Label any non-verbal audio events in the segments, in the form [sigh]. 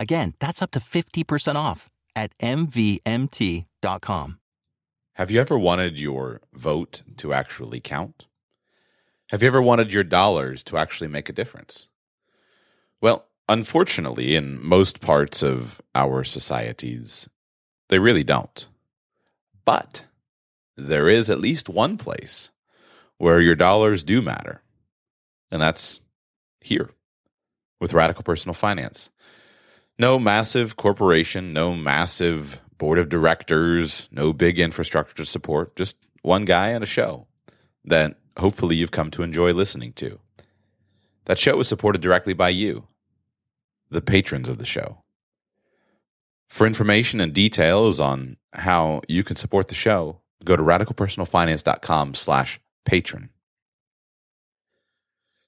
Again, that's up to 50% off at MVMT.com. Have you ever wanted your vote to actually count? Have you ever wanted your dollars to actually make a difference? Well, unfortunately, in most parts of our societies, they really don't. But there is at least one place where your dollars do matter, and that's here with Radical Personal Finance. No massive corporation, no massive board of directors, no big infrastructure support, just one guy and a show that hopefully you've come to enjoy listening to. That show is supported directly by you, the patrons of the show. For information and details on how you can support the show, go to radicalpersonalfinance.com slash patron.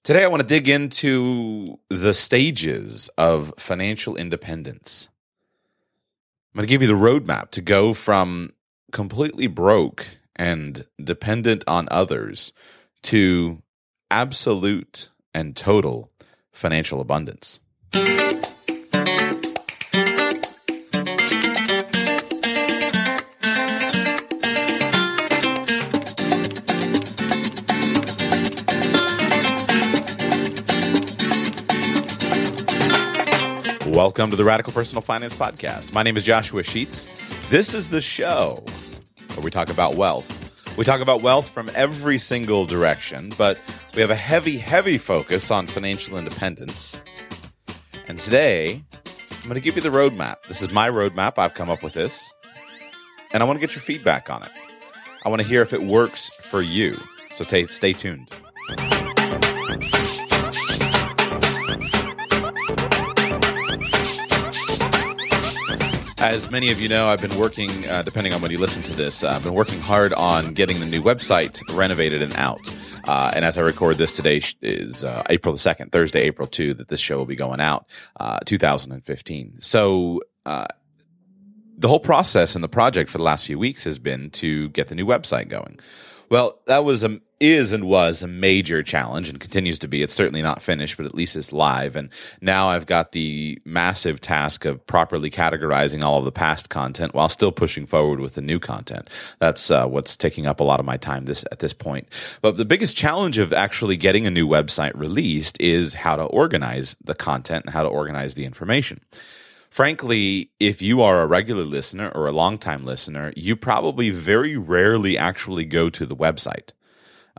Today I want to dig into the stages of financial independence. I'm going to give you the roadmap to go from completely broke and dependent on others to absolute and total financial abundance. Welcome to the Radical Personal Finance Podcast. My name is Joshua Sheets. This is the show where we talk about wealth we talk about wealth from every single direction, but we have a heavy, heavy focus on financial independence. And today, I'm going to give you the roadmap. This is my roadmap. I've come up with this. And I want to get your feedback on it. I want to hear if it works for you. So t- stay tuned. As many of you know, I've been working, uh, depending on when you listen to this, uh, I've been working hard on getting the new website renovated and out. Uh, and as I record this today is uh, April the 2nd, Thursday, April 2, that this show will be going out, uh, 2015. So, uh, the whole process and the project for the last few weeks has been to get the new website going. Well, that was a is and was a major challenge and continues to be. It's certainly not finished, but at least it's live. And now I've got the massive task of properly categorizing all of the past content while still pushing forward with the new content. That's uh, what's taking up a lot of my time this at this point. But the biggest challenge of actually getting a new website released is how to organize the content and how to organize the information frankly, if you are a regular listener or a longtime listener, you probably very rarely actually go to the website.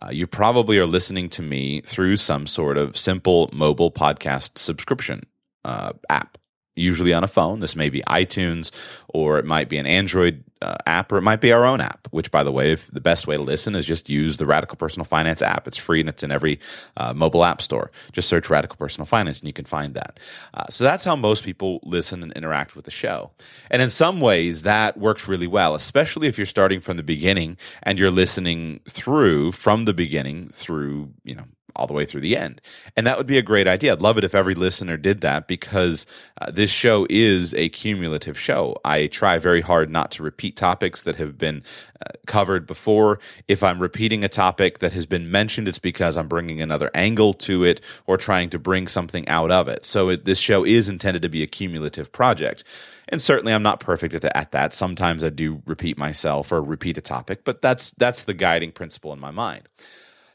Uh, you probably are listening to me through some sort of simple mobile podcast subscription uh, app usually on a phone. This may be iTunes or it might be an Android uh, app or it might be our own app, which, by the way, if the best way to listen is just use the Radical Personal Finance app. It's free and it's in every uh, mobile app store. Just search Radical Personal Finance and you can find that. Uh, so that's how most people listen and interact with the show. And in some ways, that works really well, especially if you're starting from the beginning and you're listening through from the beginning through, you know, all the way through the end. And that would be a great idea. I'd love it if every listener did that because uh, this show is a cumulative show. I try very hard not to repeat topics that have been uh, covered before. If I'm repeating a topic that has been mentioned, it's because I'm bringing another angle to it or trying to bring something out of it. So it, this show is intended to be a cumulative project. And certainly I'm not perfect at, the, at that. Sometimes I do repeat myself or repeat a topic, but that's that's the guiding principle in my mind.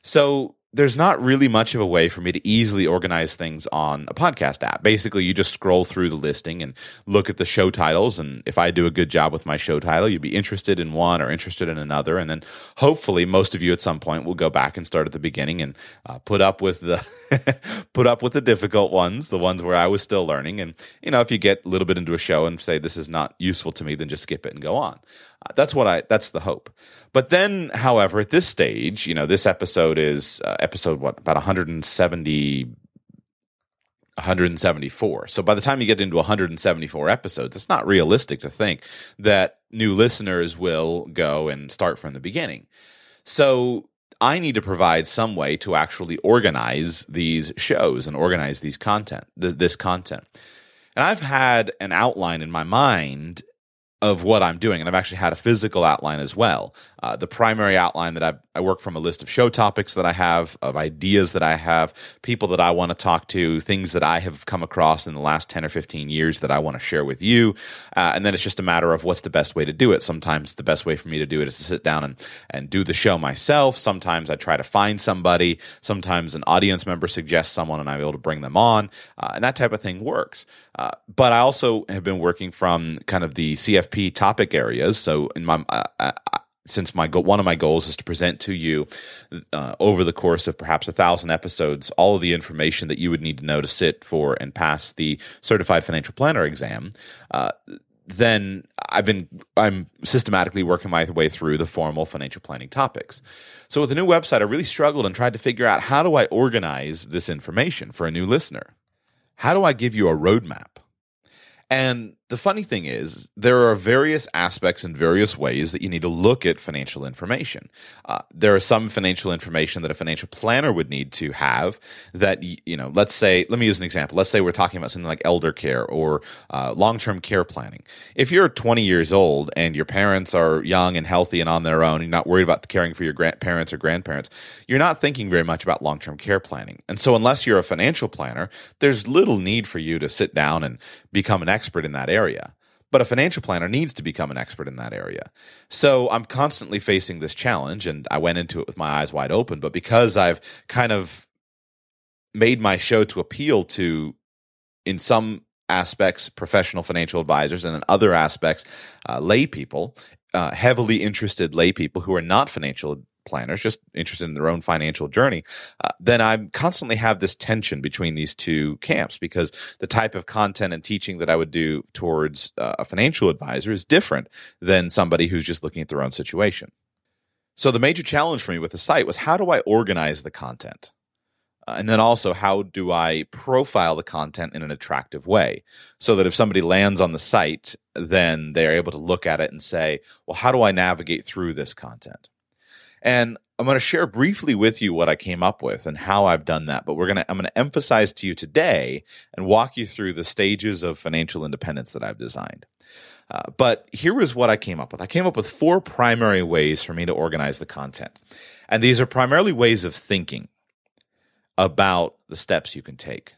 So there's not really much of a way for me to easily organize things on a podcast app. Basically, you just scroll through the listing and look at the show titles. And if I do a good job with my show title, you'd be interested in one or interested in another. And then hopefully, most of you at some point will go back and start at the beginning and uh, put up with the [laughs] put up with the difficult ones, the ones where I was still learning. And you know, if you get a little bit into a show and say this is not useful to me, then just skip it and go on. That's what I. That's the hope. But then, however, at this stage, you know, this episode is uh, episode what about 170 174. So by the time you get into 174 episodes, it's not realistic to think that new listeners will go and start from the beginning. So I need to provide some way to actually organize these shows and organize these content, th- this content. And I've had an outline in my mind of what I'm doing. And I've actually had a physical outline as well. Uh, the primary outline that I've, I work from a list of show topics that I have, of ideas that I have, people that I want to talk to, things that I have come across in the last 10 or 15 years that I want to share with you. Uh, and then it's just a matter of what's the best way to do it. Sometimes the best way for me to do it is to sit down and, and do the show myself. Sometimes I try to find somebody. Sometimes an audience member suggests someone and I'm able to bring them on. Uh, and that type of thing works. Uh, but I also have been working from kind of the CFP topic areas. So in my uh, uh, since my go- one of my goals is to present to you uh, over the course of perhaps a thousand episodes all of the information that you would need to know to sit for and pass the certified financial planner exam. Uh, then I've been I'm systematically working my way through the formal financial planning topics. So with the new website, I really struggled and tried to figure out how do I organize this information for a new listener. How do I give you a roadmap? And the funny thing is, there are various aspects and various ways that you need to look at financial information. Uh, there are some financial information that a financial planner would need to have that, you know, let's say, let me use an example. Let's say we're talking about something like elder care or uh, long term care planning. If you're 20 years old and your parents are young and healthy and on their own, you're not worried about caring for your grandparents or grandparents, you're not thinking very much about long term care planning. And so, unless you're a financial planner, there's little need for you to sit down and become an expert in that area. But a financial planner needs to become an expert in that area. So I'm constantly facing this challenge, and I went into it with my eyes wide open. But because I've kind of made my show to appeal to, in some aspects, professional financial advisors, and in other aspects, uh, lay people, uh, heavily interested lay people who are not financial planners, just interested in their own financial journey, uh, then I constantly have this tension between these two camps because the type of content and teaching that I would do towards uh, a financial advisor is different than somebody who's just looking at their own situation. So the major challenge for me with the site was how do I organize the content? Uh, and then also, how do I profile the content in an attractive way so that if somebody lands on the site, then they're able to look at it and say, well, how do I navigate through this content? And I'm going to share briefly with you what I came up with and how I've done that. But we're going to I'm going to emphasize to you today and walk you through the stages of financial independence that I've designed. Uh, but here is what I came up with. I came up with four primary ways for me to organize the content. And these are primarily ways of thinking about the steps you can take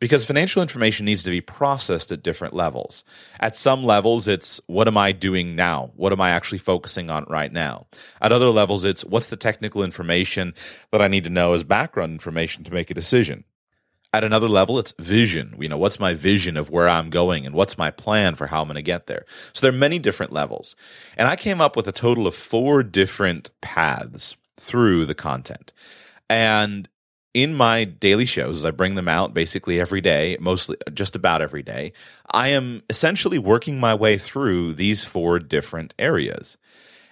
because financial information needs to be processed at different levels. At some levels, it's what am I doing now? What am I actually focusing on right now? At other levels, it's what's the technical information that I need to know as background information to make a decision. At another level, it's vision. You know, what's my vision of where I'm going and what's my plan for how I'm going to get there? So there are many different levels. And I came up with a total of four different paths through the content. And in my daily shows, as I bring them out basically every day, mostly just about every day, I am essentially working my way through these four different areas.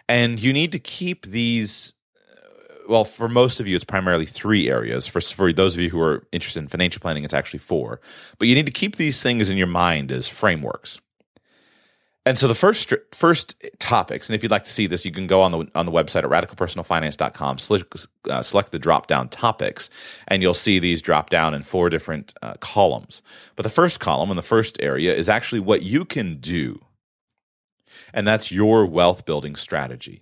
And you need to keep these uh, well, for most of you, it's primarily three areas. For, for those of you who are interested in financial planning, it's actually four. But you need to keep these things in your mind as frameworks. And so the first first topics, and if you'd like to see this, you can go on the on the website at radicalpersonalfinance.com, select, uh, select the drop down topics, and you'll see these drop down in four different uh, columns. But the first column and the first area is actually what you can do, and that's your wealth building strategy.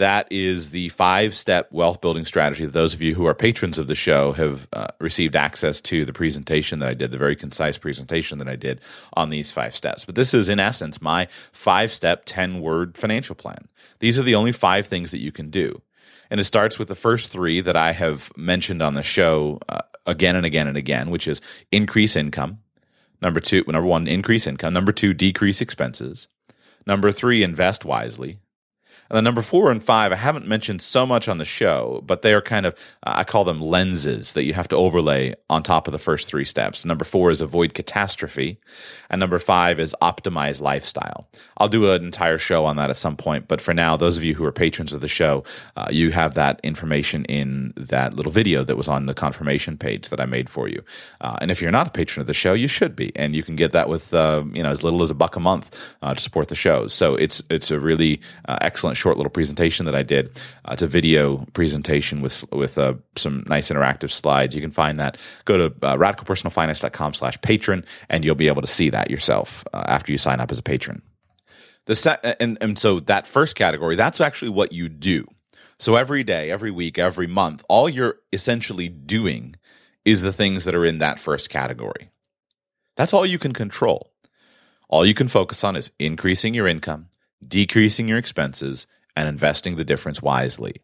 That is the five step wealth building strategy that those of you who are patrons of the show have uh, received access to the presentation that I did, the very concise presentation that I did on these five steps. But this is, in essence, my five step, 10 word financial plan. These are the only five things that you can do. And it starts with the first three that I have mentioned on the show uh, again and again and again, which is increase income. Number two, number one, increase income. Number two, decrease expenses. Number three, invest wisely. And then number four and five, I haven't mentioned so much on the show, but they are kind of, uh, I call them lenses that you have to overlay on top of the first three steps. Number four is avoid catastrophe. And number five is optimize lifestyle. I'll do an entire show on that at some point. But for now, those of you who are patrons of the show, uh, you have that information in that little video that was on the confirmation page that I made for you. Uh, and if you're not a patron of the show, you should be. And you can get that with, uh, you know, as little as a buck a month uh, to support the show. So it's, it's a really uh, excellent short little presentation that I did. Uh, it's a video presentation with with uh, some nice interactive slides. You can find that. Go to uh, radicalpersonalfinance.com slash patron, and you'll be able to see that yourself uh, after you sign up as a patron. The se- and, and so that first category, that's actually what you do. So every day, every week, every month, all you're essentially doing is the things that are in that first category. That's all you can control. All you can focus on is increasing your income, decreasing your expenses, and investing the difference wisely.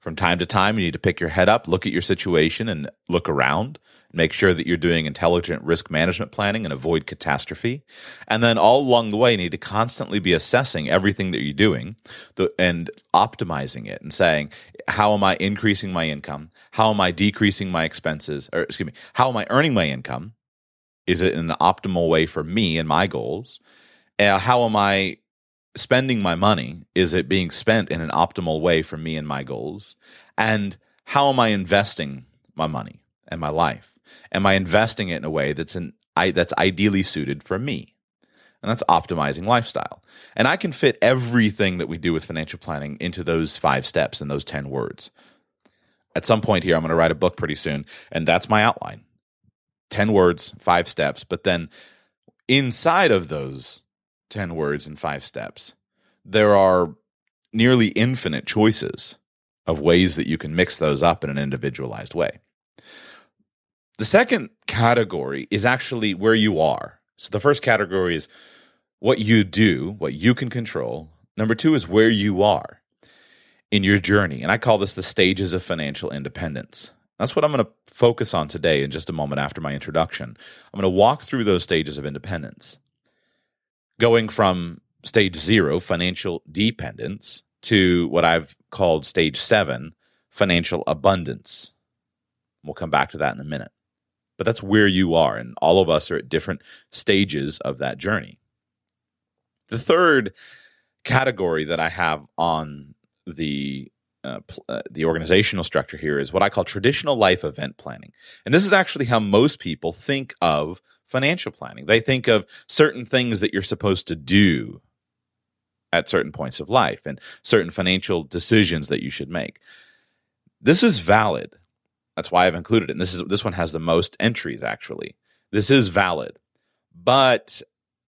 From time to time, you need to pick your head up, look at your situation, and look around. Make sure that you're doing intelligent risk management planning and avoid catastrophe. And then all along the way, you need to constantly be assessing everything that you're doing and optimizing it and saying, how am I increasing my income? How am I decreasing my expenses? Or excuse me, how am I earning my income? Is it in an optimal way for me and my goals? Uh, how am I spending my money? Is it being spent in an optimal way for me and my goals? And how am I investing my money and my life? Am I investing it in a way that's an I, that's ideally suited for me? And that's optimizing lifestyle. And I can fit everything that we do with financial planning into those five steps and those 10 words. At some point here, I'm going to write a book pretty soon, and that's my outline 10 words, five steps. But then inside of those 10 words in five steps. There are nearly infinite choices of ways that you can mix those up in an individualized way. The second category is actually where you are. So the first category is what you do, what you can control. Number two is where you are in your journey. And I call this the stages of financial independence. That's what I'm going to focus on today in just a moment after my introduction. I'm going to walk through those stages of independence going from stage zero, financial dependence, to what I've called stage seven, financial abundance. We'll come back to that in a minute. But that's where you are, and all of us are at different stages of that journey. The third category that I have on the uh, uh, the organizational structure here is what I call traditional life event planning. And this is actually how most people think of financial planning. They think of certain things that you're supposed to do at certain points of life and certain financial decisions that you should make. This is valid. That's why I've included it. And this is this one has the most entries actually. This is valid. But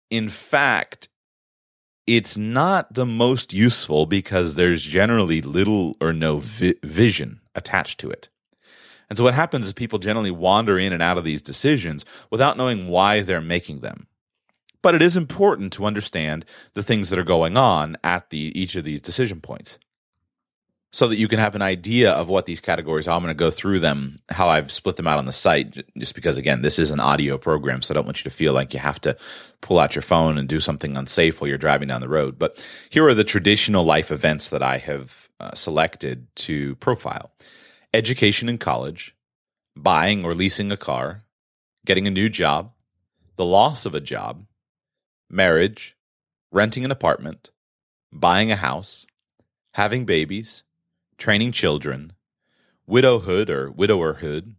in fact, it's not the most useful because there's generally little or no vi- vision attached to it. And so what happens is people generally wander in and out of these decisions without knowing why they're making them. But it is important to understand the things that are going on at the each of these decision points so that you can have an idea of what these categories are. I'm going to go through them, how I've split them out on the site, just because, again, this is an audio program, so I don't want you to feel like you have to pull out your phone and do something unsafe while you're driving down the road. But here are the traditional life events that I have uh, selected to profile education in college, buying or leasing a car, getting a new job, the loss of a job, marriage, renting an apartment, buying a house, having babies, training children, widowhood or widowerhood,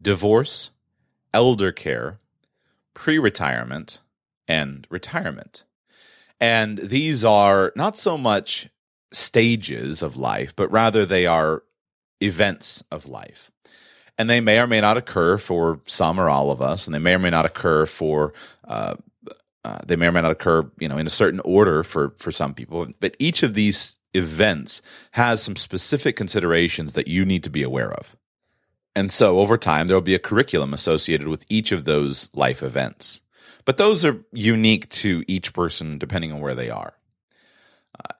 divorce, elder care, pre retirement, and retirement. And these are not so much stages of life, but rather they are events of life. And they may or may not occur for some or all of us, and they may or may not occur for uh, uh, they may or may not occur, you know, in a certain order for for some people. But each of these events has some specific considerations that you need to be aware of. And so over time, there will be a curriculum associated with each of those life events. But those are unique to each person depending on where they are.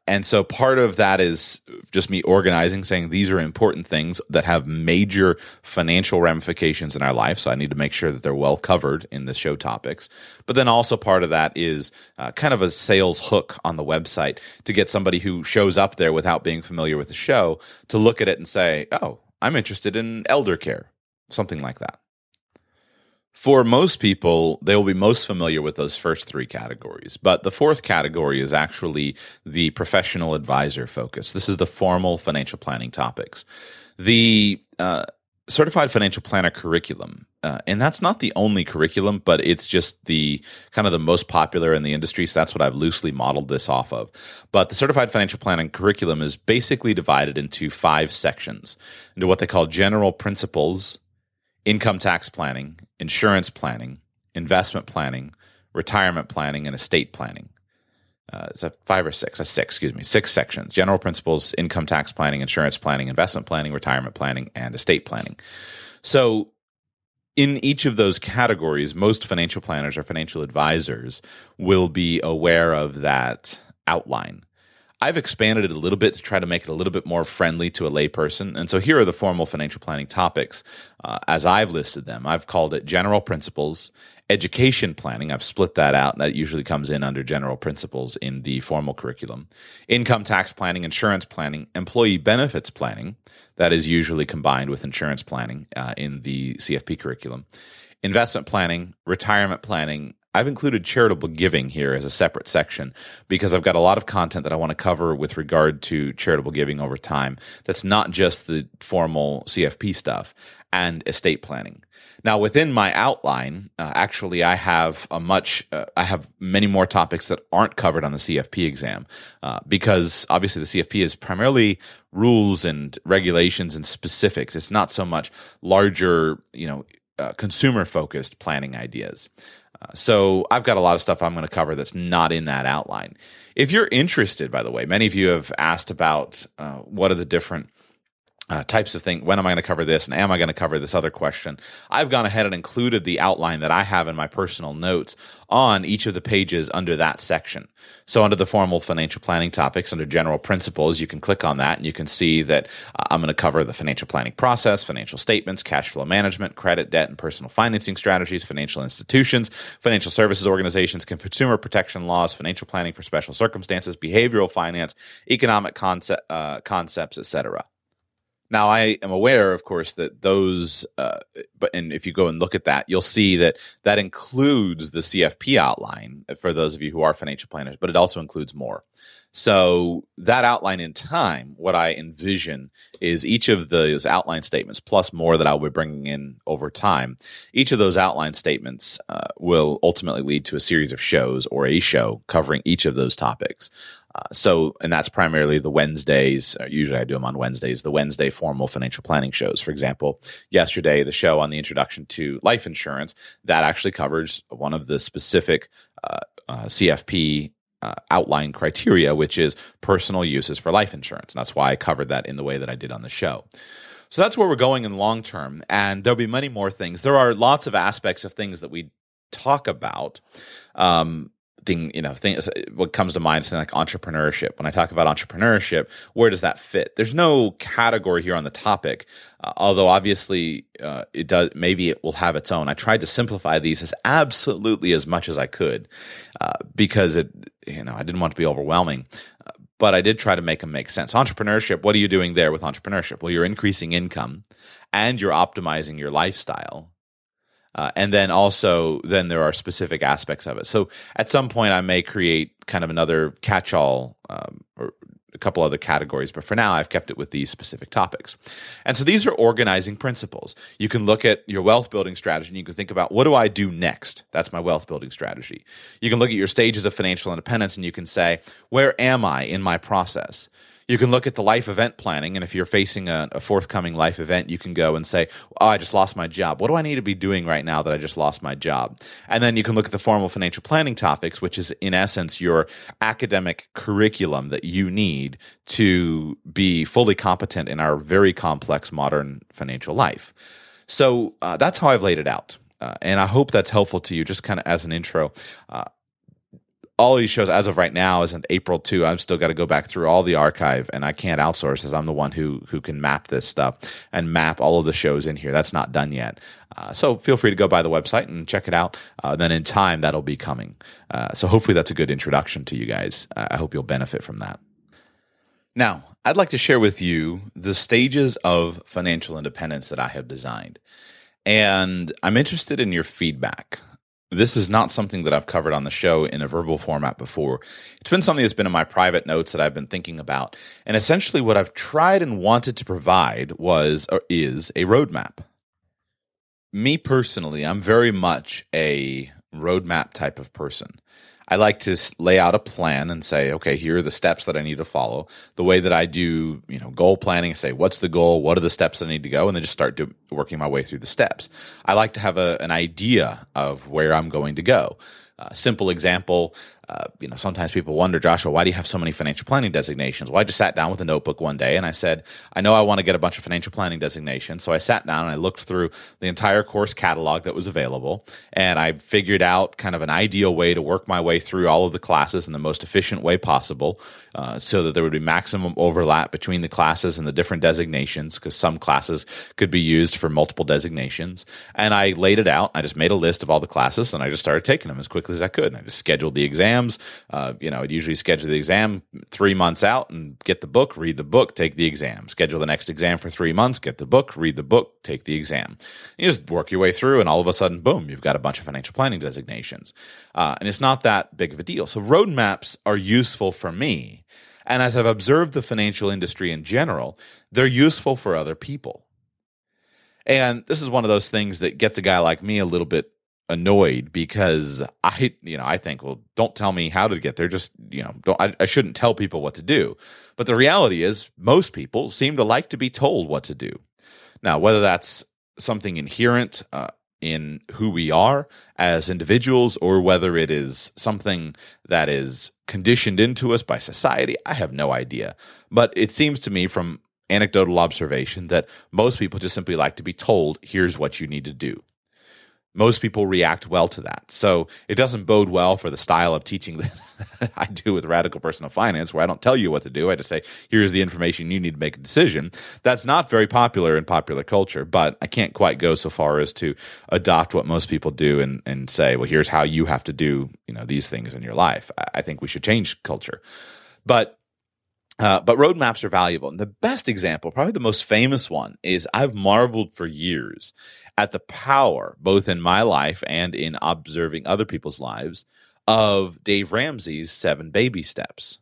And so part of that is just me organizing, saying these are important things that have major financial ramifications in our life. So I need to make sure that they're well covered in the show topics. But then also part of that is uh, kind of a sales hook on the website to get somebody who shows up there without being familiar with the show to look at it and say, oh, I'm interested in elder care, something like that. For most people, they will be most familiar with those first three categories. But the fourth category is actually the professional advisor focus. This is the formal financial planning topics. The uh, certified financial planner curriculum uh, and that's not the only curriculum but it's just the kind of the most popular in the industry so that's what i've loosely modeled this off of but the certified financial planning curriculum is basically divided into five sections into what they call general principles income tax planning, insurance planning, investment planning, retirement planning, and estate planning. Uh, is that five or six? That's six, excuse me. Six sections general principles, income tax planning, insurance planning, investment planning, retirement planning, and estate planning. So, in each of those categories, most financial planners or financial advisors will be aware of that outline. I've expanded it a little bit to try to make it a little bit more friendly to a layperson. And so here are the formal financial planning topics uh, as I've listed them. I've called it general principles, education planning. I've split that out. That usually comes in under general principles in the formal curriculum. Income tax planning, insurance planning, employee benefits planning. That is usually combined with insurance planning uh, in the CFP curriculum. Investment planning, retirement planning, I've included charitable giving here as a separate section because I've got a lot of content that I want to cover with regard to charitable giving over time. That's not just the formal CFP stuff and estate planning. Now, within my outline, uh, actually, I have a much, uh, I have many more topics that aren't covered on the CFP exam uh, because obviously the CFP is primarily rules and regulations and specifics. It's not so much larger, you know, uh, consumer focused planning ideas. So I've got a lot of stuff I'm going to cover that's not in that outline. If you're interested, by the way, many of you have asked about uh, what are the different uh, types of things. When am I going to cover this? And am I going to cover this other question? I've gone ahead and included the outline that I have in my personal notes on each of the pages under that section. So, under the formal financial planning topics, under general principles, you can click on that and you can see that uh, I'm going to cover the financial planning process, financial statements, cash flow management, credit, debt, and personal financing strategies, financial institutions, financial services organizations, consumer protection laws, financial planning for special circumstances, behavioral finance, economic concept, uh, concepts, etc. Now, I am aware, of course, that those, uh, but and if you go and look at that, you'll see that that includes the CFP outline for those of you who are financial planners, but it also includes more. So that outline in time, what I envision is each of those outline statements plus more that I'll be bringing in over time. Each of those outline statements uh, will ultimately lead to a series of shows or a show covering each of those topics. Uh, so, and that's primarily the Wednesdays. Uh, usually, I do them on Wednesdays. The Wednesday formal financial planning shows. For example, yesterday the show on the introduction to life insurance that actually covers one of the specific uh, uh CFP uh, outline criteria, which is personal uses for life insurance. And that's why I covered that in the way that I did on the show. So that's where we're going in long term, and there'll be many more things. There are lots of aspects of things that we talk about. Um, thing you know things what comes to mind is like entrepreneurship. When i talk about entrepreneurship where does that fit? There's no category here on the topic uh, although obviously uh, it does maybe it will have its own. I tried to simplify these as absolutely as much as i could uh, because it you know i didn't want to be overwhelming uh, but i did try to make them make sense. Entrepreneurship what are you doing there with entrepreneurship? Well you're increasing income and you're optimizing your lifestyle uh, and then also, then there are specific aspects of it. So at some point, I may create kind of another catch-all um, or a couple other categories, but for now, I've kept it with these specific topics. And so these are organizing principles. You can look at your wealth building strategy and you can think about what do I do next? That's my wealth building strategy. You can look at your stages of financial independence and you can say, where am I in my process? You can look at the life event planning, and if you're facing a, a, forthcoming life event, you can go and say, "Oh, I just lost my job. What do I need to be doing right now that I just lost my job?" And then you can look at the formal financial planning topics, which is in essence your academic curriculum that you need to be fully competent in our very complex modern financial life. So uh, that's how I've laid it out. Uh, and I hope that's helpful to you, just kind of as an intro. Uh, all these shows as of right now is in April 2. I've still got to go back through all the archive and I can't outsource as I'm the one who who can map this stuff and map all of the shows in here. That's not done yet. Uh, so feel free to go by the website and check it out. Uh, then in time that'll be coming. Uh, so hopefully that's a good introduction to you guys. I hope you'll benefit from that. Now, I'd like to share with you the stages of financial independence that I have designed. And I'm interested in your feedback. This is not something that I've covered on the show in a verbal format before. It's been something that's been in my private notes that I've been thinking about. And essentially, what I've tried and wanted to provide was or is a roadmap. Me personally, I'm very much a roadmap type of person. I like to lay out a plan and say, okay, here are the steps that I need to follow. The way that I do, you know, goal planning, I say, what's the goal? What are the steps I need to go? And then just start do, working my way through the steps. I like to have a, an idea of where I'm going to go. Uh, simple example, uh, you know, sometimes people wonder, Joshua, why do you have so many financial planning designations? Well, I just sat down with a notebook one day and I said, I know I want to get a bunch of financial planning designations. So I sat down and I looked through the entire course catalog that was available and I figured out kind of an ideal way to work my way through all of the classes in the most efficient way possible uh, so that there would be maximum overlap between the classes and the different designations because some classes could be used for multiple designations. And I laid it out. I just made a list of all the classes and I just started taking them as quickly as I could. And I just scheduled the exams. Uh, you know, I'd usually schedule the exam three months out and get the book, read the book, take the exam. Schedule the next exam for three months, get the book, read the book, take the exam. You just work your way through, and all of a sudden, boom, you've got a bunch of financial planning designations. Uh, and it's not that big of a deal. So roadmaps are useful for me. And as I've observed the financial industry in general, they're useful for other people. And this is one of those things that gets a guy like me a little bit annoyed because I, you know, I think, well, don't tell me how to get there. Just, you know, don't, I, I shouldn't tell people what to do. But the reality is, most people seem to like to be told what to do. Now, whether that's something inherent uh, in who we are as individuals or whether it is something that is conditioned into us by society, I have no idea. But it seems to me from anecdotal observation that most people just simply like to be told, here's what you need to do most people react well to that. So it doesn't bode well for the style of teaching [laughs] that I do with radical personal finance, where I don't tell you what to do. I just say, here's the information you need to make a decision. That's not very popular in popular culture, but I can't quite go so far as to adopt what most people do and, and say, well, here's how you have to do, you know, these things in your life. I think we should change culture. But uh, but roadmaps are valuable. And the best example, probably the most famous one, is I've marveled for years at the power, both in my life and in observing other people's lives, of Dave Ramsey's seven baby steps.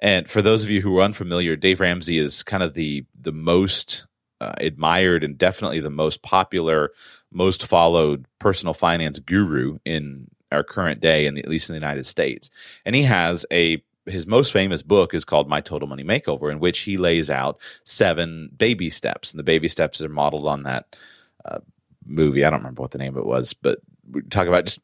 And for those of you who are unfamiliar, Dave Ramsey is kind of the the most uh, admired and definitely the most popular, most followed personal finance guru in our current day, and at least in the United States. And he has a his most famous book is called My Total Money Makeover, in which he lays out seven baby steps, and the baby steps are modeled on that uh, movie. I don't remember what the name of it was, but we talk about just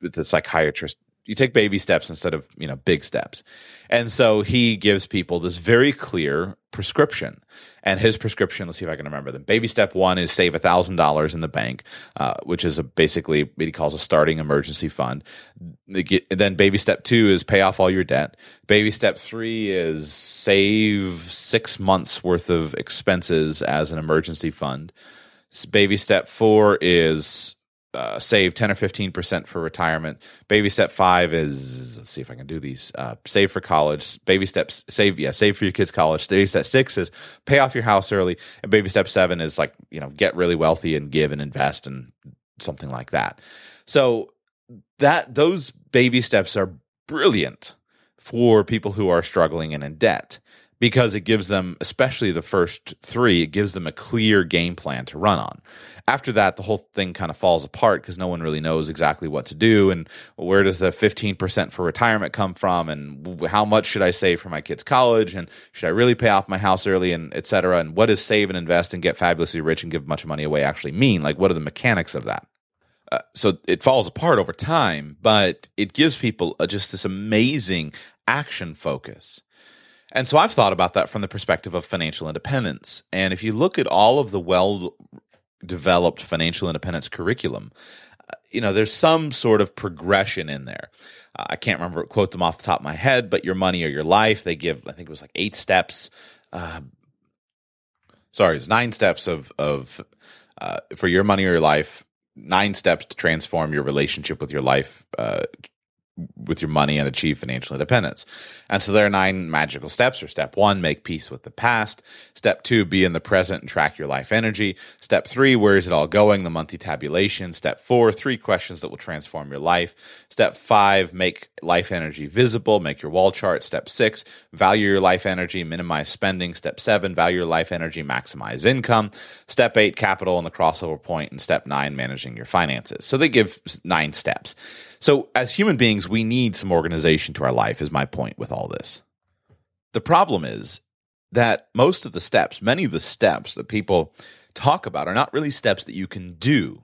with the psychiatrist. You take baby steps instead of you know big steps, and so he gives people this very clear prescription. And his prescription, let's see if I can remember them. Baby step one is save thousand dollars in the bank, uh, which is a basically what he calls a starting emergency fund. Then baby step two is pay off all your debt. Baby step three is save six months worth of expenses as an emergency fund. Baby step four is uh, save 10 or 15% for retirement. Baby step five is, let's see if I can do these, uh, save for college. Baby steps, save, yeah, save for your kids' college. Baby step six is pay off your house early. And baby step seven is like, you know, get really wealthy and give and invest and something like that. So that, those baby steps are brilliant for people who are struggling and in debt because it gives them, especially the first three, it gives them a clear game plan to run on. After that, the whole thing kind of falls apart because no one really knows exactly what to do and where does the 15% for retirement come from and how much should I save for my kids' college and should I really pay off my house early and et cetera. And what does save and invest and get fabulously rich and give much money away actually mean? Like, what are the mechanics of that? Uh, so it falls apart over time, but it gives people uh, just this amazing action focus and so I've thought about that from the perspective of financial independence. And if you look at all of the well developed financial independence curriculum, uh, you know, there's some sort of progression in there. Uh, I can't remember quote them off the top of my head, but your money or your life. They give, I think it was like eight steps. Uh, sorry, it's nine steps of of uh, for your money or your life. Nine steps to transform your relationship with your life uh, with your money and achieve financial independence. And so there are nine magical steps. Or step one, make peace with the past. Step two, be in the present and track your life energy. Step three, where is it all going? The monthly tabulation. Step four, three questions that will transform your life. Step five, make life energy visible. Make your wall chart. Step six, value your life energy, minimize spending. Step seven, value your life energy, maximize income. Step eight, capital and the crossover point. And step nine, managing your finances. So they give nine steps. So, as human beings, we need some organization to our life, is my point with all this. The problem is that most of the steps, many of the steps that people talk about, are not really steps that you can do.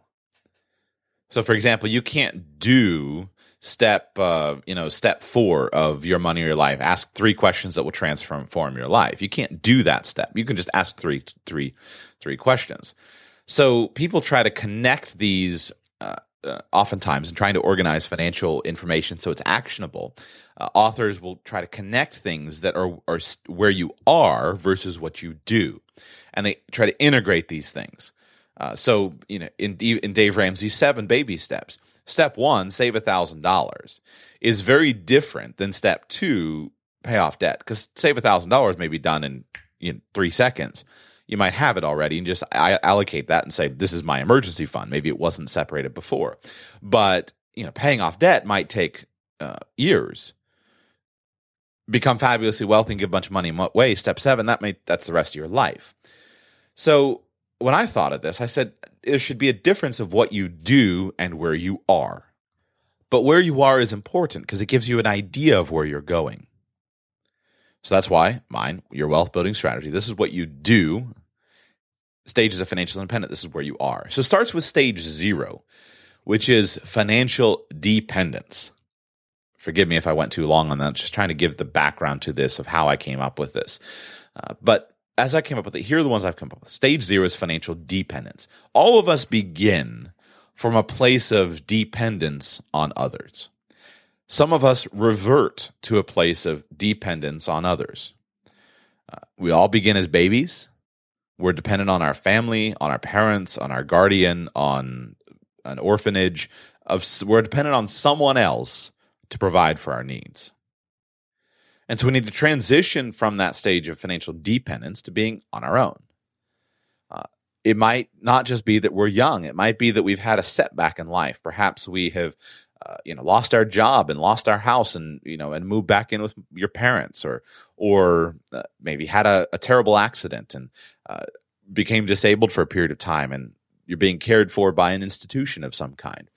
So, for example, you can't do step uh, you know step four of your money or your life ask three questions that will transform your life you can't do that step you can just ask three three three questions so people try to connect these uh, oftentimes in trying to organize financial information so it's actionable, uh, authors will try to connect things that are, are where you are versus what you do, and they try to integrate these things. Uh, so, you know, in in Dave Ramsey's seven baby steps, step one, save a thousand dollars, is very different than step two, pay off debt. Because save a thousand dollars may be done in you know, three seconds you might have it already and just allocate that and say this is my emergency fund. Maybe it wasn't separated before. But you know paying off debt might take uh, years. Become fabulously wealthy and give a bunch of money in what way step seven that may that's the rest of your life. So when i thought of this i said there should be a difference of what you do and where you are. But where you are is important because it gives you an idea of where you're going so that's why mine, your wealth building strategy. This is what you do. Stages of financial independence. This is where you are. So it starts with stage zero, which is financial dependence. Forgive me if I went too long on that. Just trying to give the background to this of how I came up with this. Uh, but as I came up with it, here are the ones I've come up with. Stage zero is financial dependence. All of us begin from a place of dependence on others. Some of us revert to a place of dependence on others. Uh, we all begin as babies. We're dependent on our family, on our parents, on our guardian, on an orphanage. Of we're dependent on someone else to provide for our needs. And so we need to transition from that stage of financial dependence to being on our own. Uh, it might not just be that we're young. It might be that we've had a setback in life. Perhaps we have uh, you know lost our job and lost our house and you know and moved back in with your parents or or uh, maybe had a, a, terrible accident and uh, became disabled for a period of time and you're being cared for by an institution of some kind.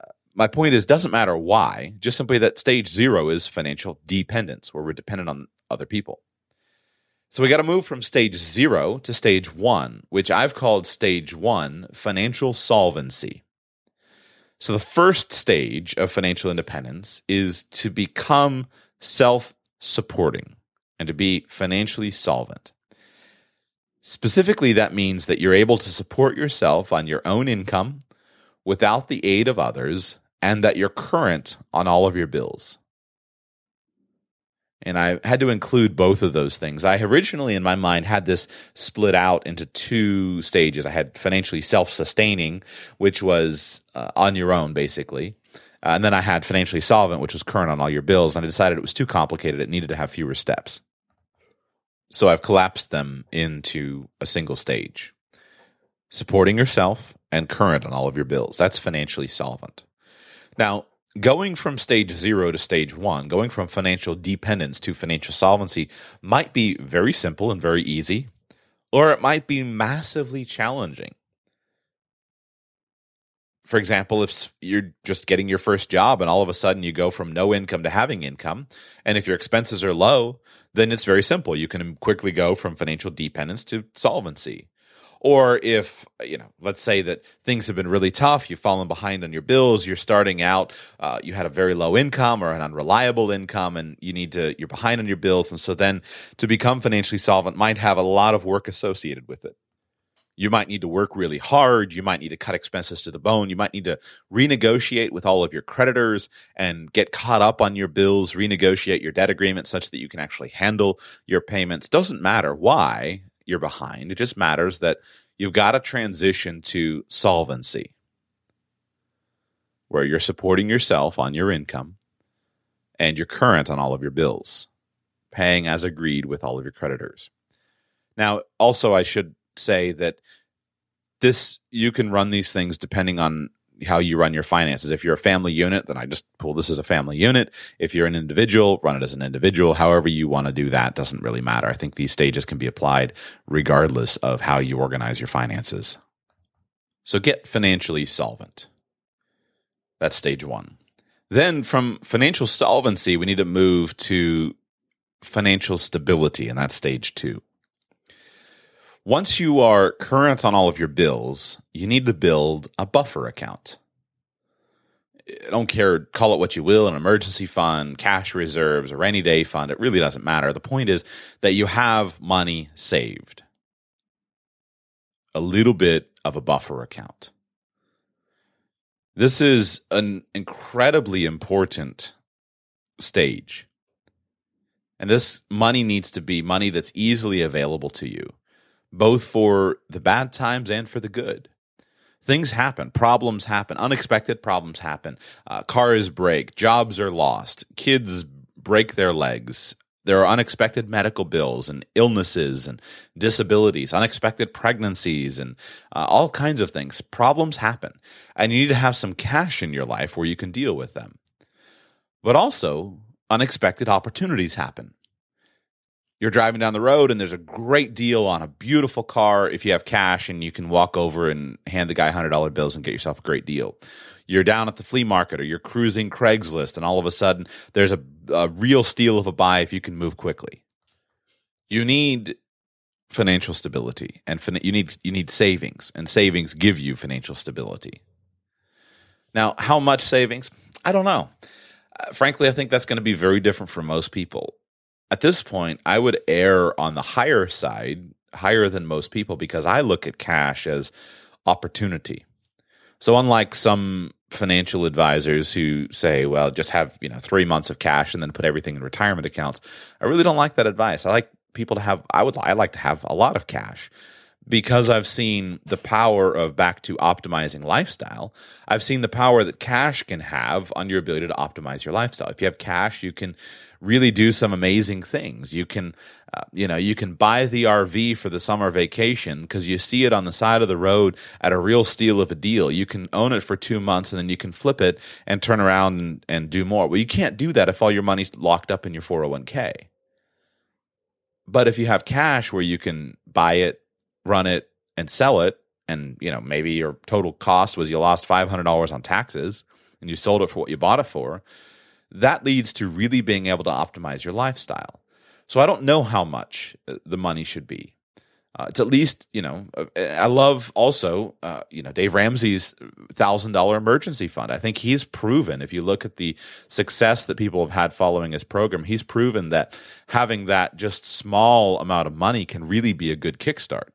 Uh, my point is doesn't matter why just simply that stage zero is financial dependence where we're dependent on other people. So we got to move from stage zero to stage one which i've called stage one financial solvency so, the first stage of financial independence is to become self supporting and to be financially solvent. Specifically, that means that you're able to support yourself on your own income without the aid of others and that you're current on all of your bills. And I had to include both of those things. I originally, in my mind, had this split out into two stages. I had financially self sustaining, which was uh, on your own, basically. Uh, and then I had financially solvent, which was current on all your bills. And I decided it was too complicated. It needed to have fewer steps. So I've collapsed them into a single stage supporting yourself and current on all of your bills. That's financially solvent. Now, going from stage zero to stage one, going from financial dependence to financial solvency might be very simple and very easy, or it might be massively challenging. For example, if you're just getting your first job and all of a sudden you go from no income to having income, and if your expenses are low, then it's very simple. You can quickly go from financial dependence to solvency. Or if, you know, let's say that things have been really tough, you've fallen behind on your bills, you're starting out, uh, you had a very low income or an unreliable income, and you need to, you're behind on your bills. And so then to become financially solvent might have a lot of work associated with it. You might need to work really hard. You might need to cut expenses to the bone. You might need to renegotiate with all of your creditors and get caught up on your bills, renegotiate your debt agreement such that you can actually handle your payments. Doesn't matter why you're behind. It just matters that you've got to transition to solvency, where you're supporting yourself on your income and you're current on all of your bills, paying as agreed with all of your creditors. Now, also, I should say that this you can run these things depending on how you run your finances. If you're a family unit, then I just pull this as a family unit. If you're an individual, run it as an individual. However you want to do that doesn't really matter. I think these stages can be applied regardless of how you organize your finances. So get financially solvent. That's stage 1. Then from financial solvency, we need to move to financial stability, and that's stage 2 once you are current on all of your bills, you need to build a buffer account. I don't care, call it what you will an emergency fund, cash reserves, a rainy day fund. It really doesn't matter. The point is that you have money saved, a little bit of a buffer account. This is an incredibly important stage. And this money needs to be money that's easily available to you both for the bad times and for the good. Things happen, problems happen, unexpected problems happen. Uh, cars break, jobs are lost, kids break their legs. There are unexpected medical bills and illnesses and disabilities, unexpected pregnancies, and uh, all kinds of things. Problems happen, and you need to have some cash in your life where you can deal with them. But also, unexpected opportunities happen you're driving down the road and there's a great deal on a beautiful car if you have cash and you can walk over and hand the guy $100 bills and get yourself a great deal. You're down at the flea market or you're cruising Craigslist and all of a sudden there's a, a real steal of a buy if you can move quickly. You need financial stability and fin- you need you need savings and savings give you financial stability. Now, how much savings? I don't know. Uh, frankly, I think that's going to be very different for most people at this point, I would err on the higher side, higher than most people, because I look at cash as opportunity. So, unlike some financial advisors who say, well, just have, you know, three months of cash and then put everything in retirement accounts, I really don't like that advice. I like people to have, I would, I like to have a lot of cash because I've seen the power of back to optimizing lifestyle. I've seen the power that cash can have on your ability to optimize your lifestyle. If you have cash, you can really do some amazing things. You can, uh, you know, you can buy the RV for the summer vacation because you see it on the side of the road at a real steal of a deal. You can own it for two months and then you can flip it and turn around and, and do more. Well, you can't do that if all your money's locked up in your 401k. But if you have cash where you can buy it, run it, and sell it, and you know maybe your total cost was you lost five hundred dollars on taxes, and you sold it for what you bought it for, that leads to really being able to optimize your lifestyle. So I don't know how much uh, the money should be. Uh, it's at least you know. Uh, I love also uh, you know Dave Ramsey's thousand dollar emergency fund. I think he's proven. If you look at the success that people have had following his program, he's proven that having that just small amount of money can really be a good kickstart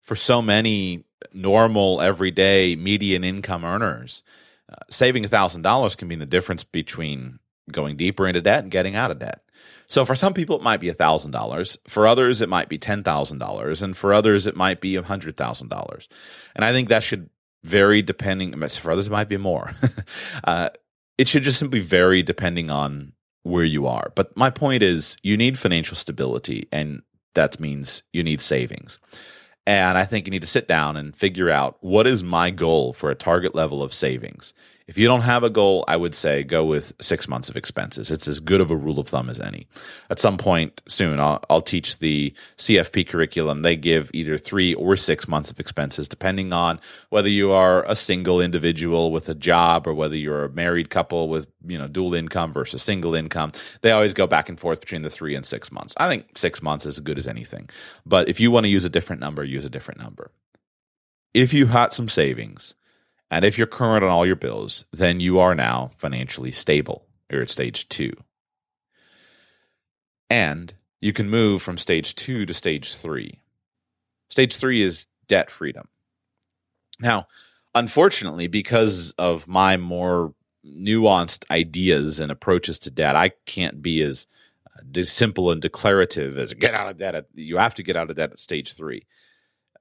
for so many normal, everyday, median income earners. Uh, saving $1,000 can mean the difference between going deeper into debt and getting out of debt. So for some people, it might be $1,000. For others, it might be $10,000. And for others, it might be $100,000. And I think that should vary depending, for others, it might be more. [laughs] uh, it should just simply vary depending on where you are. But my point is, you need financial stability, and that means you need savings. And I think you need to sit down and figure out what is my goal for a target level of savings. If you don't have a goal, I would say go with six months of expenses. It's as good of a rule of thumb as any. At some point soon, I'll, I'll teach the CFP curriculum. They give either three or six months of expenses, depending on whether you are a single individual with a job or whether you're a married couple with you know dual income versus single income. They always go back and forth between the three and six months. I think six months is as good as anything. But if you want to use a different number, use a different number. If you had some savings, and if you're current on all your bills, then you are now financially stable. You're at stage two. And you can move from stage two to stage three. Stage three is debt freedom. Now, unfortunately, because of my more nuanced ideas and approaches to debt, I can't be as uh, simple and declarative as get out of debt. At, you have to get out of debt at stage three.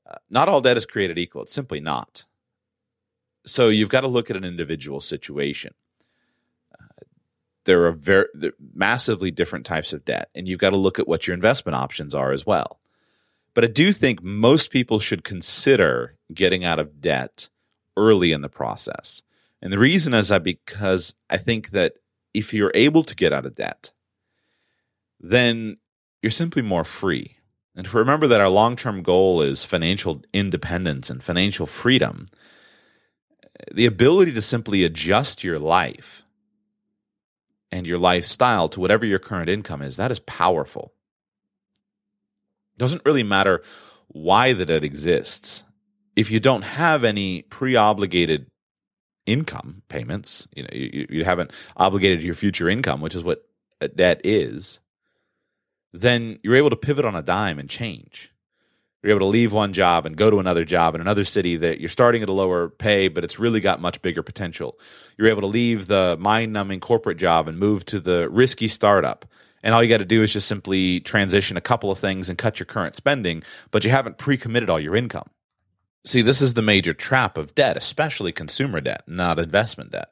Uh, not all debt is created equal. It's simply not. So you've got to look at an individual situation. Uh, there are very massively different types of debt, and you've got to look at what your investment options are as well. But I do think most people should consider getting out of debt early in the process. And the reason is that because I think that if you're able to get out of debt, then you're simply more free. And remember that our long term goal is financial independence and financial freedom, the ability to simply adjust your life and your lifestyle to whatever your current income is, that is powerful. It doesn't really matter why the debt exists. If you don't have any pre obligated income payments. You know, you, you haven't obligated your future income, which is what a debt is. Then you're able to pivot on a dime and change. You're able to leave one job and go to another job in another city that you're starting at a lower pay, but it's really got much bigger potential. You're able to leave the mind numbing corporate job and move to the risky startup. And all you got to do is just simply transition a couple of things and cut your current spending, but you haven't pre committed all your income. See, this is the major trap of debt, especially consumer debt, not investment debt.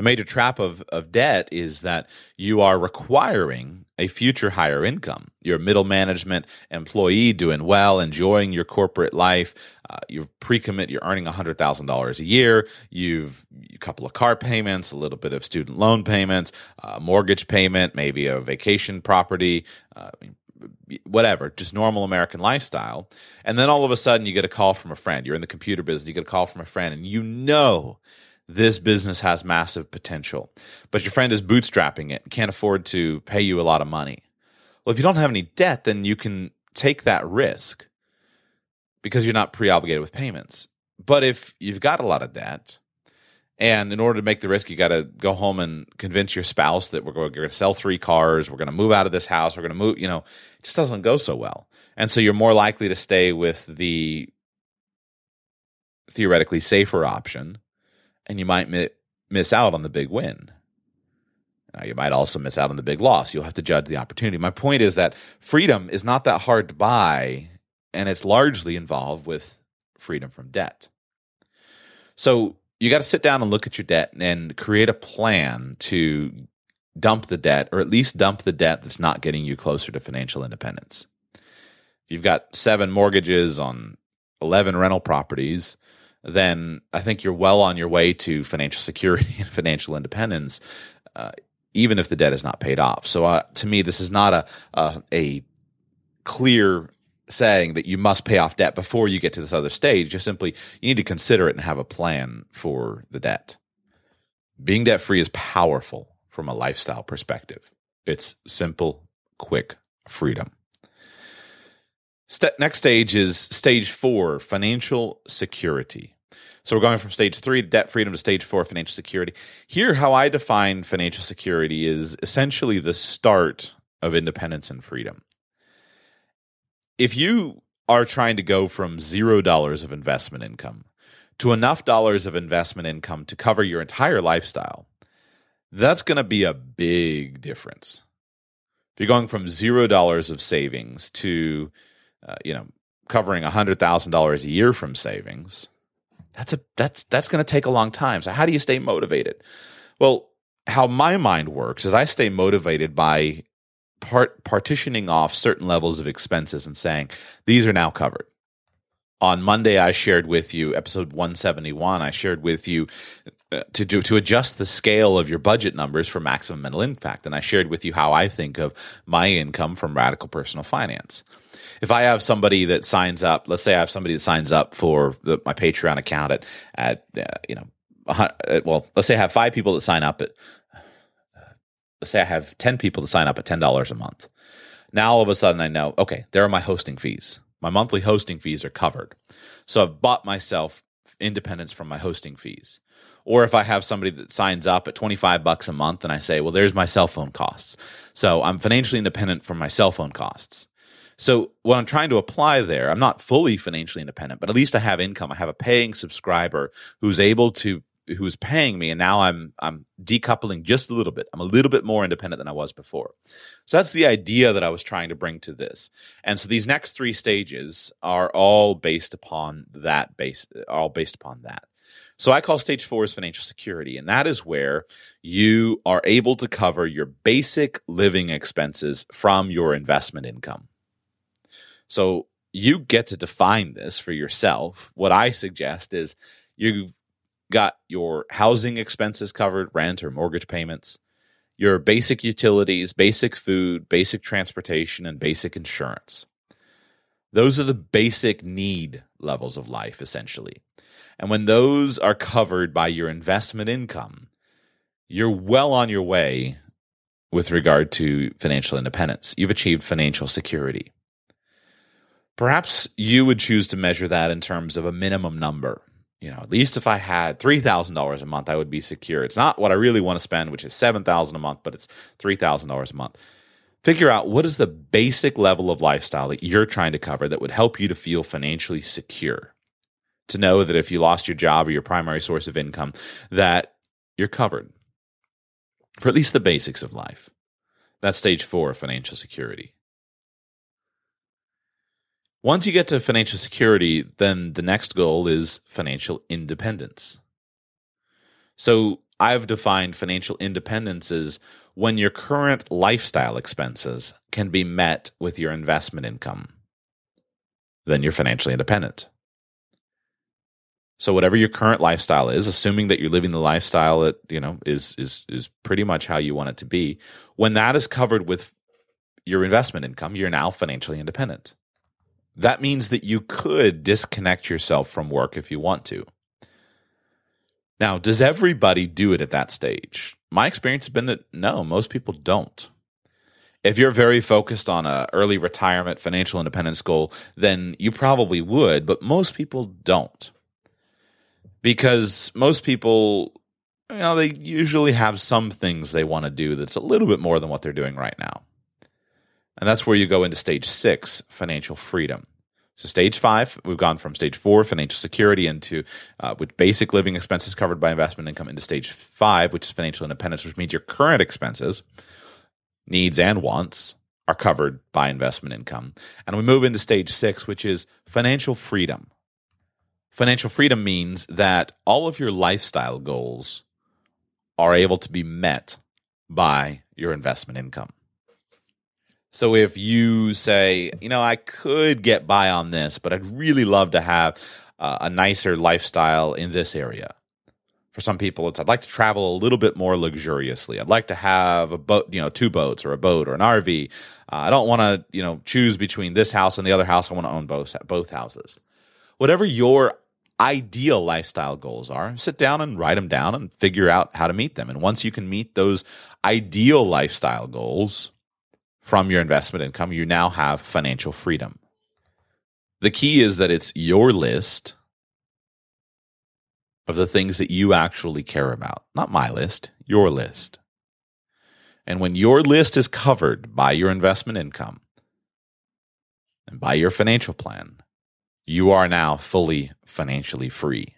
The major trap of, of debt is that you are requiring a future higher income. You're a middle management employee doing well, enjoying your corporate life. Uh, you've pre-commit, you're earning $100,000 a year. You've a couple of car payments, a little bit of student loan payments, uh, mortgage payment, maybe a vacation property. Uh, whatever, just normal American lifestyle. And then all of a sudden you get a call from a friend. You're in the computer business, you get a call from a friend, and you know this business has massive potential. But your friend is bootstrapping it, can't afford to pay you a lot of money. Well, if you don't have any debt, then you can take that risk because you're not pre obligated with payments. But if you've got a lot of debt, and in order to make the risk, you got to go home and convince your spouse that we're going to sell three cars, we're going to move out of this house, we're going to move, you know, it just doesn't go so well. And so you're more likely to stay with the theoretically safer option, and you might mi- miss out on the big win. Now, you might also miss out on the big loss. You'll have to judge the opportunity. My point is that freedom is not that hard to buy, and it's largely involved with freedom from debt. So you got to sit down and look at your debt and create a plan to dump the debt or at least dump the debt that's not getting you closer to financial independence. You've got seven mortgages on 11 rental properties, then I think you're well on your way to financial security [laughs] and financial independence, uh, even if the debt is not paid off. So uh, to me, this is not a, a, a clear saying that you must pay off debt before you get to this other stage. Just simply, you need to consider it and have a plan for the debt. Being debt free is powerful from a lifestyle perspective. It's simple, quick freedom. Next stage is stage four financial security. So we're going from stage three, debt freedom, to stage four, financial security. Here, how I define financial security is essentially the start of independence and freedom if you are trying to go from zero dollars of investment income to enough dollars of investment income to cover your entire lifestyle, that's going to be a big difference. If you're going from zero dollars of savings to, uh, you know, covering hundred thousand dollars a year from savings, that's a that's that's going to take a long time. So how do you stay motivated? Well, how my mind works is I stay motivated by part partitioning off certain levels of expenses and saying these are now covered. On Monday, I shared with you episode 171. I shared with you uh, to do to adjust the scale of your budget numbers for maximum mental impact, and I shared with you how I think of my income from radical personal finance. If I have somebody that signs up, let's say I have somebody that signs up for the, my Patreon account at at uh, you know, uh, well, let's say I have five people that sign up at let's say I have 10 people to sign up at $10 a month. Now all of a sudden I know, okay, there are my hosting fees. My monthly hosting fees are covered. So I've bought myself independence from my hosting fees. Or if I have somebody that signs up at 25 bucks a month and I say, well, there's my cell phone costs. So I'm financially independent from my cell phone costs. So what I'm trying to apply there, I'm not fully financially independent, but at least I have income. I have a paying subscriber who's able to who's paying me and now I'm I'm decoupling just a little bit. I'm a little bit more independent than I was before. So that's the idea that I was trying to bring to this. And so these next 3 stages are all based upon that base all based upon that. So I call stage 4 is financial security and that is where you are able to cover your basic living expenses from your investment income. So you get to define this for yourself. What I suggest is you got your housing expenses covered, rent or mortgage payments, your basic utilities, basic food, basic transportation, and basic insurance. Those are the basic need levels of life, essentially. And when those are covered by your investment income, you're well on your way with regard to financial independence. You've achieved financial security. Perhaps you would choose to measure that in terms of a minimum number you know, at least if I had three thousand dollars a month, I would be secure. It's not what I really want to spend, which is seven thousand a month, but it's three thousand dollars a month. Figure out what is the basic level of lifestyle that you're trying to cover that would help you to feel financially secure. To know that if you lost your job or your primary source of income, that you're covered for at least the basics of life. That's stage four of financial security. Once you get to financial security, then the next goal is financial independence. So I've defined financial independence as when your current lifestyle expenses can be met with your investment income. Then you're financially independent. So whatever your current lifestyle is, assuming that you're living the lifestyle that, you know, is is is pretty much how you want it to be, when that is covered with your investment income, you're now financially independent that means that you could disconnect yourself from work if you want to. Now, does everybody do it at that stage? My experience has been that no, most people don't. If you're very focused on a early retirement financial independence goal, then you probably would, but most people don't. Because most people, you know, they usually have some things they want to do that's a little bit more than what they're doing right now. And that's where you go into stage six, financial freedom. So stage five, we've gone from stage four, financial security, into uh, with basic living expenses covered by investment income, into stage five, which is financial independence, which means your current expenses, needs and wants are covered by investment income. And we move into stage six, which is financial freedom. Financial freedom means that all of your lifestyle goals are able to be met by your investment income. So if you say, you know, I could get by on this, but I'd really love to have uh, a nicer lifestyle in this area. For some people, it's I'd like to travel a little bit more luxuriously. I'd like to have a boat, you know, two boats or a boat or an RV. Uh, I don't want to, you know, choose between this house and the other house. I want to own both both houses. Whatever your ideal lifestyle goals are, sit down and write them down and figure out how to meet them. And once you can meet those ideal lifestyle goals, from your investment income, you now have financial freedom. The key is that it's your list of the things that you actually care about, not my list, your list. And when your list is covered by your investment income and by your financial plan, you are now fully financially free.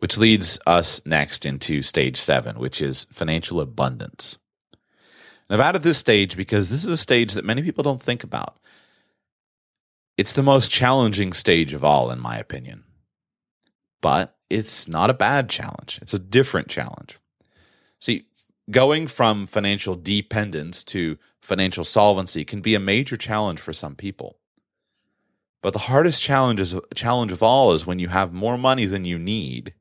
Which leads us next into stage seven, which is financial abundance. And I've added this stage because this is a stage that many people don't think about. It's the most challenging stage of all, in my opinion. But it's not a bad challenge, it's a different challenge. See, going from financial dependence to financial solvency can be a major challenge for some people. But the hardest challenge is challenge of all is when you have more money than you need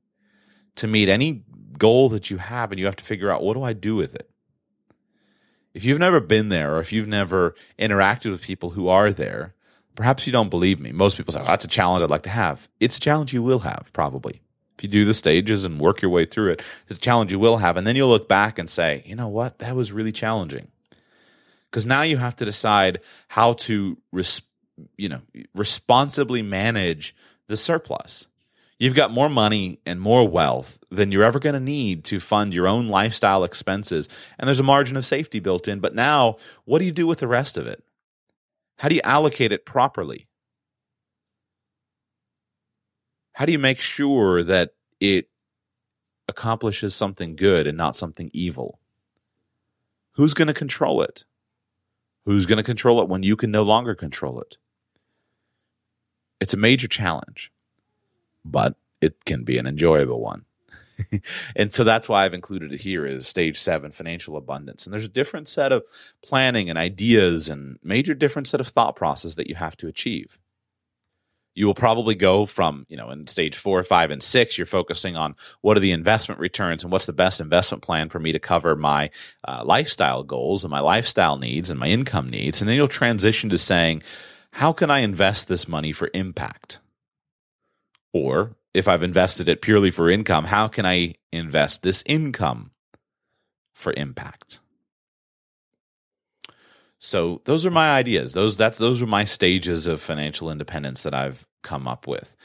to meet any goal that you have and you have to figure out what do I do with it? If you've never been there or if you've never interacted with people who are there, perhaps you don't believe me. Most people say, oh, that's a challenge I'd like to have. It's a challenge you will have, probably. If you do the stages and work your way through it, it's a challenge you will have. And then you'll look back and say, you know what? That was really challenging. Because now you have to decide how to, res- you know, responsibly manage the surplus. You've got more money and more wealth than you're ever going to need to fund your own lifestyle expenses. And there's a margin of safety built in. But now, what do you do with the rest of it? How do you allocate it properly? How do you make sure that it accomplishes something good and not something evil? Who's going to control it? Who's going to control it when you can no longer control it? It's a major challenge but it can be an enjoyable one. [laughs] and so that's why I've included it here is stage seven financial abundance. And there's a different set of planning and ideas and major different set of thought process that you have to achieve. You will probably go from, you know, in stage four, five, and six, you're focusing on what are the investment returns and what's the best investment plan for me to cover my uh, lifestyle goals and my lifestyle needs and my income needs. And then you'll transition to saying, how can I invest this money for impact? Or if I've invested it purely for income, how can I invest this income for impact? So those are my ideas. Those that's those are my stages of financial independence that I've come up with.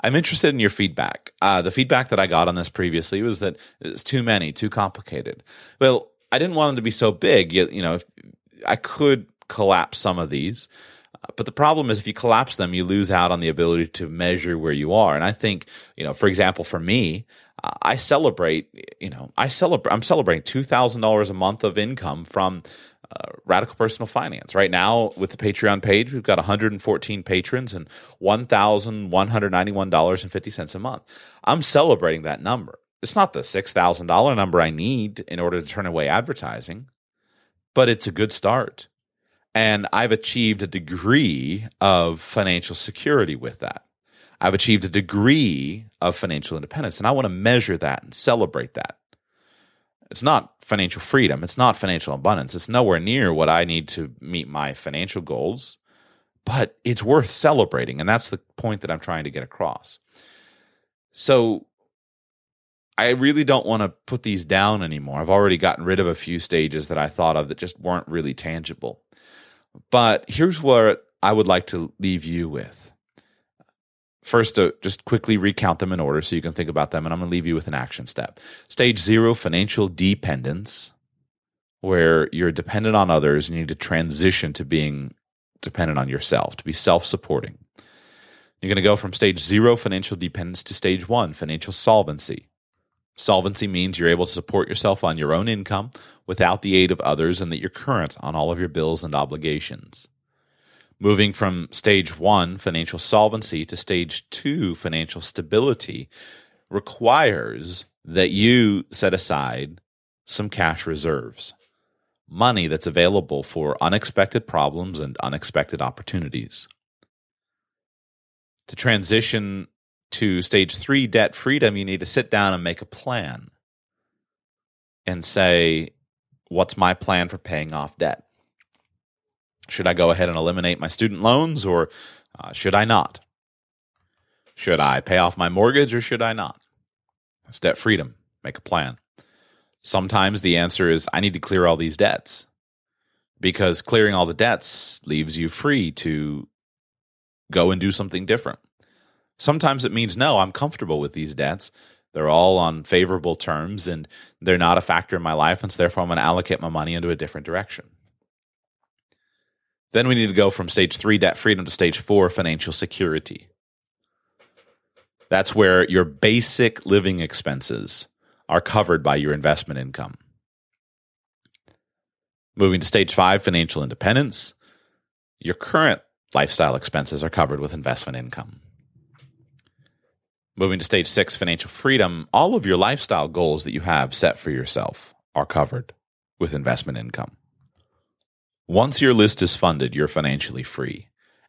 I'm interested in your feedback. Uh, the feedback that I got on this previously was that it's too many, too complicated. Well, I didn't want them to be so big. You, you know, I could collapse some of these, but the problem is if you collapse them, you lose out on the ability to measure where you are. And I think, you know, for example, for me, I celebrate, you know, I celebrate, I'm celebrating $2,000 a month of income from uh, Radical Personal Finance. Right now, with the Patreon page, we've got 114 patrons and $1,191.50 a month. I'm celebrating that number. It's not the $6,000 number I need in order to turn away advertising, but it's a good start. And I've achieved a degree of financial security with that. I've achieved a degree of financial independence, and I want to measure that and celebrate that. It's not financial freedom, it's not financial abundance, it's nowhere near what I need to meet my financial goals, but it's worth celebrating. And that's the point that I'm trying to get across. So, I really don't want to put these down anymore. I've already gotten rid of a few stages that I thought of that just weren't really tangible. But here's what I would like to leave you with. First, to just quickly recount them in order so you can think about them, and I'm going to leave you with an action step. Stage zero financial dependence, where you're dependent on others and you need to transition to being dependent on yourself, to be self supporting. You're going to go from stage zero financial dependence to stage one financial solvency. Solvency means you're able to support yourself on your own income without the aid of others and that you're current on all of your bills and obligations. Moving from stage one, financial solvency, to stage two, financial stability, requires that you set aside some cash reserves, money that's available for unexpected problems and unexpected opportunities. To transition to stage three, debt freedom, you need to sit down and make a plan and say, what's my plan for paying off debt? Should I go ahead and eliminate my student loans or uh, should I not? Should I pay off my mortgage or should I not? Debt freedom. Make a plan. Sometimes the answer is I need to clear all these debts because clearing all the debts leaves you free to go and do something different. Sometimes it means no, I'm comfortable with these debts they're all on favorable terms and they're not a factor in my life. And so therefore I'm going to allocate my money into a different direction. Then we need to go from stage three debt freedom to stage four financial security. That's where your basic living expenses are covered by your investment income. Moving to stage five, financial independence. Your current lifestyle expenses are covered with investment income. Moving to stage six, financial freedom, all of your lifestyle goals that you have set for yourself are covered with investment income. Once your list is funded, you're financially free.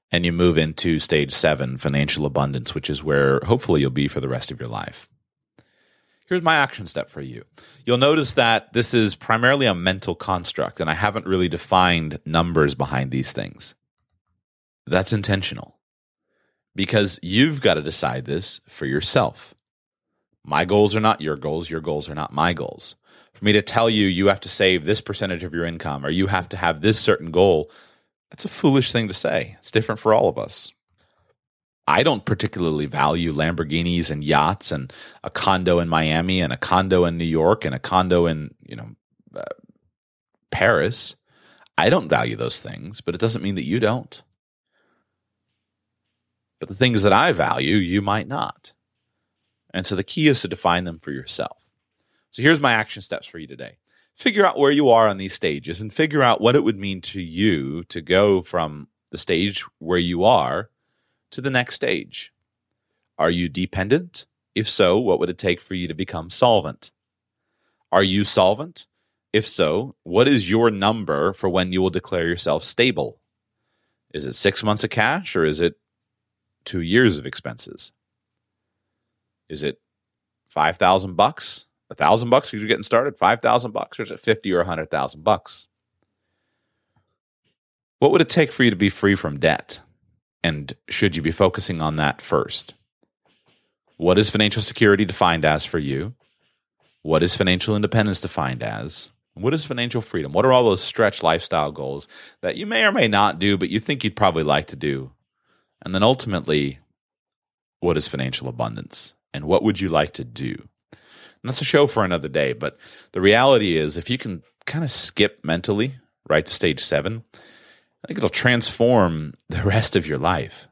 And you move into stage seven, financial abundance, which is where hopefully you'll be for the rest of your life. Here's my action step for you. You'll notice that this is primarily a mental construct, and I haven't really defined numbers behind these things. That's intentional because you've got to decide this for yourself. My goals are not your goals. Your goals are not my goals. For me to tell you, you have to save this percentage of your income or you have to have this certain goal, that's a foolish thing to say. It's different for all of us. I don't particularly value Lamborghinis and yachts and a condo in Miami and a condo in New York and a condo in, you know, uh, Paris. I don't value those things, but it doesn't mean that you don't. But the things that I value, you might not. And so the key is to define them for yourself. So here's my action steps for you today. Figure out where you are on these stages and figure out what it would mean to you to go from the stage where you are to the next stage. Are you dependent? If so, what would it take for you to become solvent? Are you solvent? If so, what is your number for when you will declare yourself stable? Is it six months of cash or is it two years of expenses? Is it five thousand bucks? A thousand bucks because you're getting started? Five thousand bucks, or is it fifty or a hundred thousand bucks? What would it take for you to be free from debt? And should you be focusing on that first? What is financial security defined as for you? What is financial independence defined as? What is financial freedom? What are all those stretch lifestyle goals that you may or may not do, but you think you'd probably like to do? And then ultimately, what is financial abundance? And what would you like to do? And that's a show for another day. But the reality is, if you can kind of skip mentally right to stage seven, I think it'll transform the rest of your life.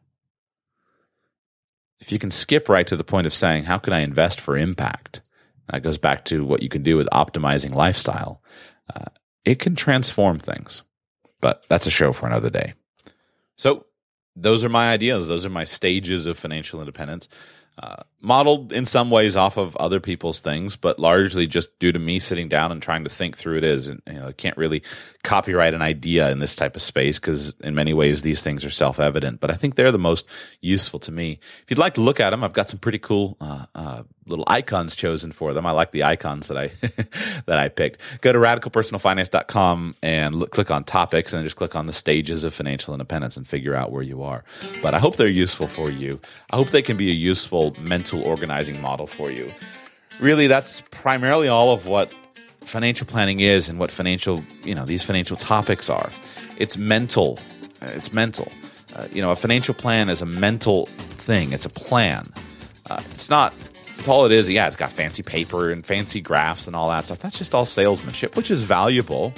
If you can skip right to the point of saying, How can I invest for impact? That goes back to what you can do with optimizing lifestyle. Uh, it can transform things, but that's a show for another day. So, those are my ideas. Those are my stages of financial independence uh, modeled in some ways off of other people's things, but largely just due to me sitting down and trying to think through it is. And you know, I can't really copyright an idea in this type of space because in many ways these things are self evident. But I think they're the most useful to me. If you'd like to look at them, I've got some pretty cool uh, uh, little icons chosen for them. I like the icons that I [laughs] that I picked. Go to radicalpersonalfinance.com and look, click on topics and just click on the stages of financial independence and figure out where you are. But I hope they're useful for you. I hope they can be a useful mental organizing model for you. Really, that's primarily all of what financial planning is and what financial, you know, these financial topics are. It's mental. It's mental. Uh, you know, a financial plan is a mental thing. It's a plan. Uh, it's not it's all it is. Yeah, it's got fancy paper and fancy graphs and all that stuff. That's just all salesmanship, which is valuable.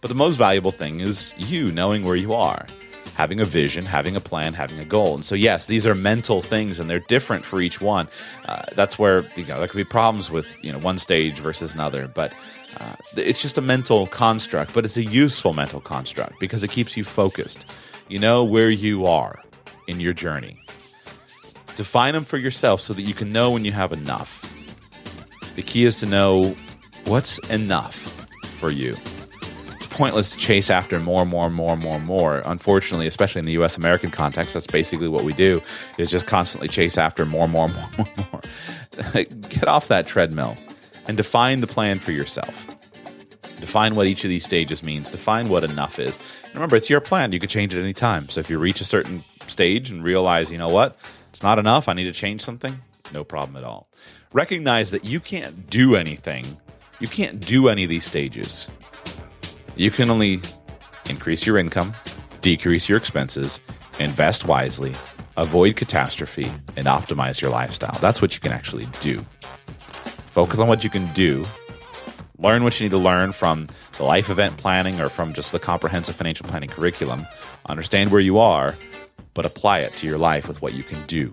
But the most valuable thing is you knowing where you are, having a vision, having a plan, having a goal. And so, yes, these are mental things, and they're different for each one. Uh, that's where you know there could be problems with you know one stage versus another, but uh, it's just a mental construct. But it's a useful mental construct because it keeps you focused. You know where you are in your journey. Define them for yourself so that you can know when you have enough. The key is to know what's enough for you. Pointless to chase after more, and more, and more, and more, and more. Unfortunately, especially in the US American context, that's basically what we do is just constantly chase after more, and more, and [laughs] more, more, more. Get off that treadmill and define the plan for yourself. Define what each of these stages means. Define what enough is. remember, it's your plan. You can change it any time. So if you reach a certain stage and realize, you know what, it's not enough. I need to change something. No problem at all. Recognize that you can't do anything. You can't do any of these stages. You can only increase your income, decrease your expenses, invest wisely, avoid catastrophe, and optimize your lifestyle. That's what you can actually do. Focus on what you can do. Learn what you need to learn from the life event planning or from just the comprehensive financial planning curriculum. Understand where you are but apply it to your life with what you can do.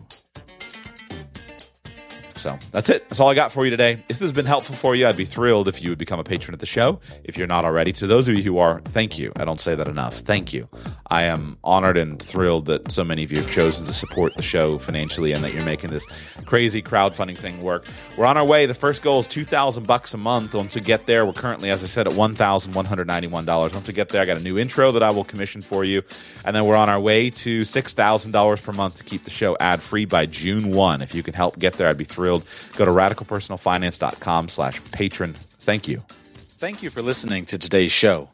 So that's it. That's all I got for you today. If this has been helpful for you, I'd be thrilled if you would become a patron of the show. If you're not already, to those of you who are, thank you. I don't say that enough. Thank you. I am honored and thrilled that so many of you have chosen to support the show financially and that you're making this crazy crowdfunding thing work. We're on our way. The first goal is 2000 bucks a month. Once we get there, we're currently, as I said, at $1,191. Once we get there, I got a new intro that I will commission for you. And then we're on our way to $6,000 per month to keep the show ad free by June 1. If you can help get there, I'd be thrilled Go to radicalpersonalfinance.com slash patron. Thank you. Thank you for listening to today's show.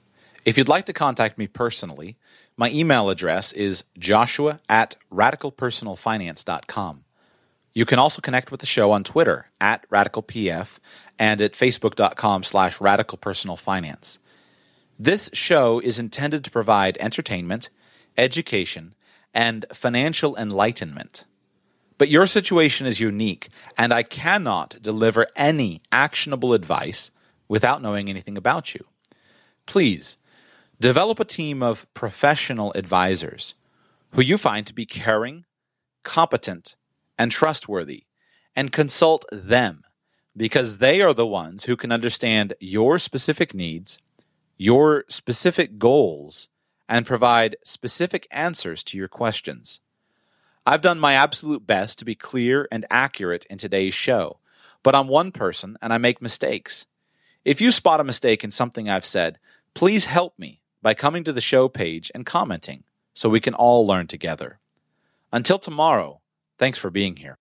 If you'd like to contact me personally, my email address is joshua at radicalpersonalfinance.com. You can also connect with the show on Twitter at radicalpf and at facebook.com slash radicalpersonalfinance. This show is intended to provide entertainment, education, and financial enlightenment But your situation is unique, and I cannot deliver any actionable advice without knowing anything about you. Please develop a team of professional advisors who you find to be caring, competent, and trustworthy, and consult them because they are the ones who can understand your specific needs, your specific goals, and provide specific answers to your questions. I've done my absolute best to be clear and accurate in today's show, but I'm one person and I make mistakes. If you spot a mistake in something I've said, please help me by coming to the show page and commenting so we can all learn together. Until tomorrow, thanks for being here.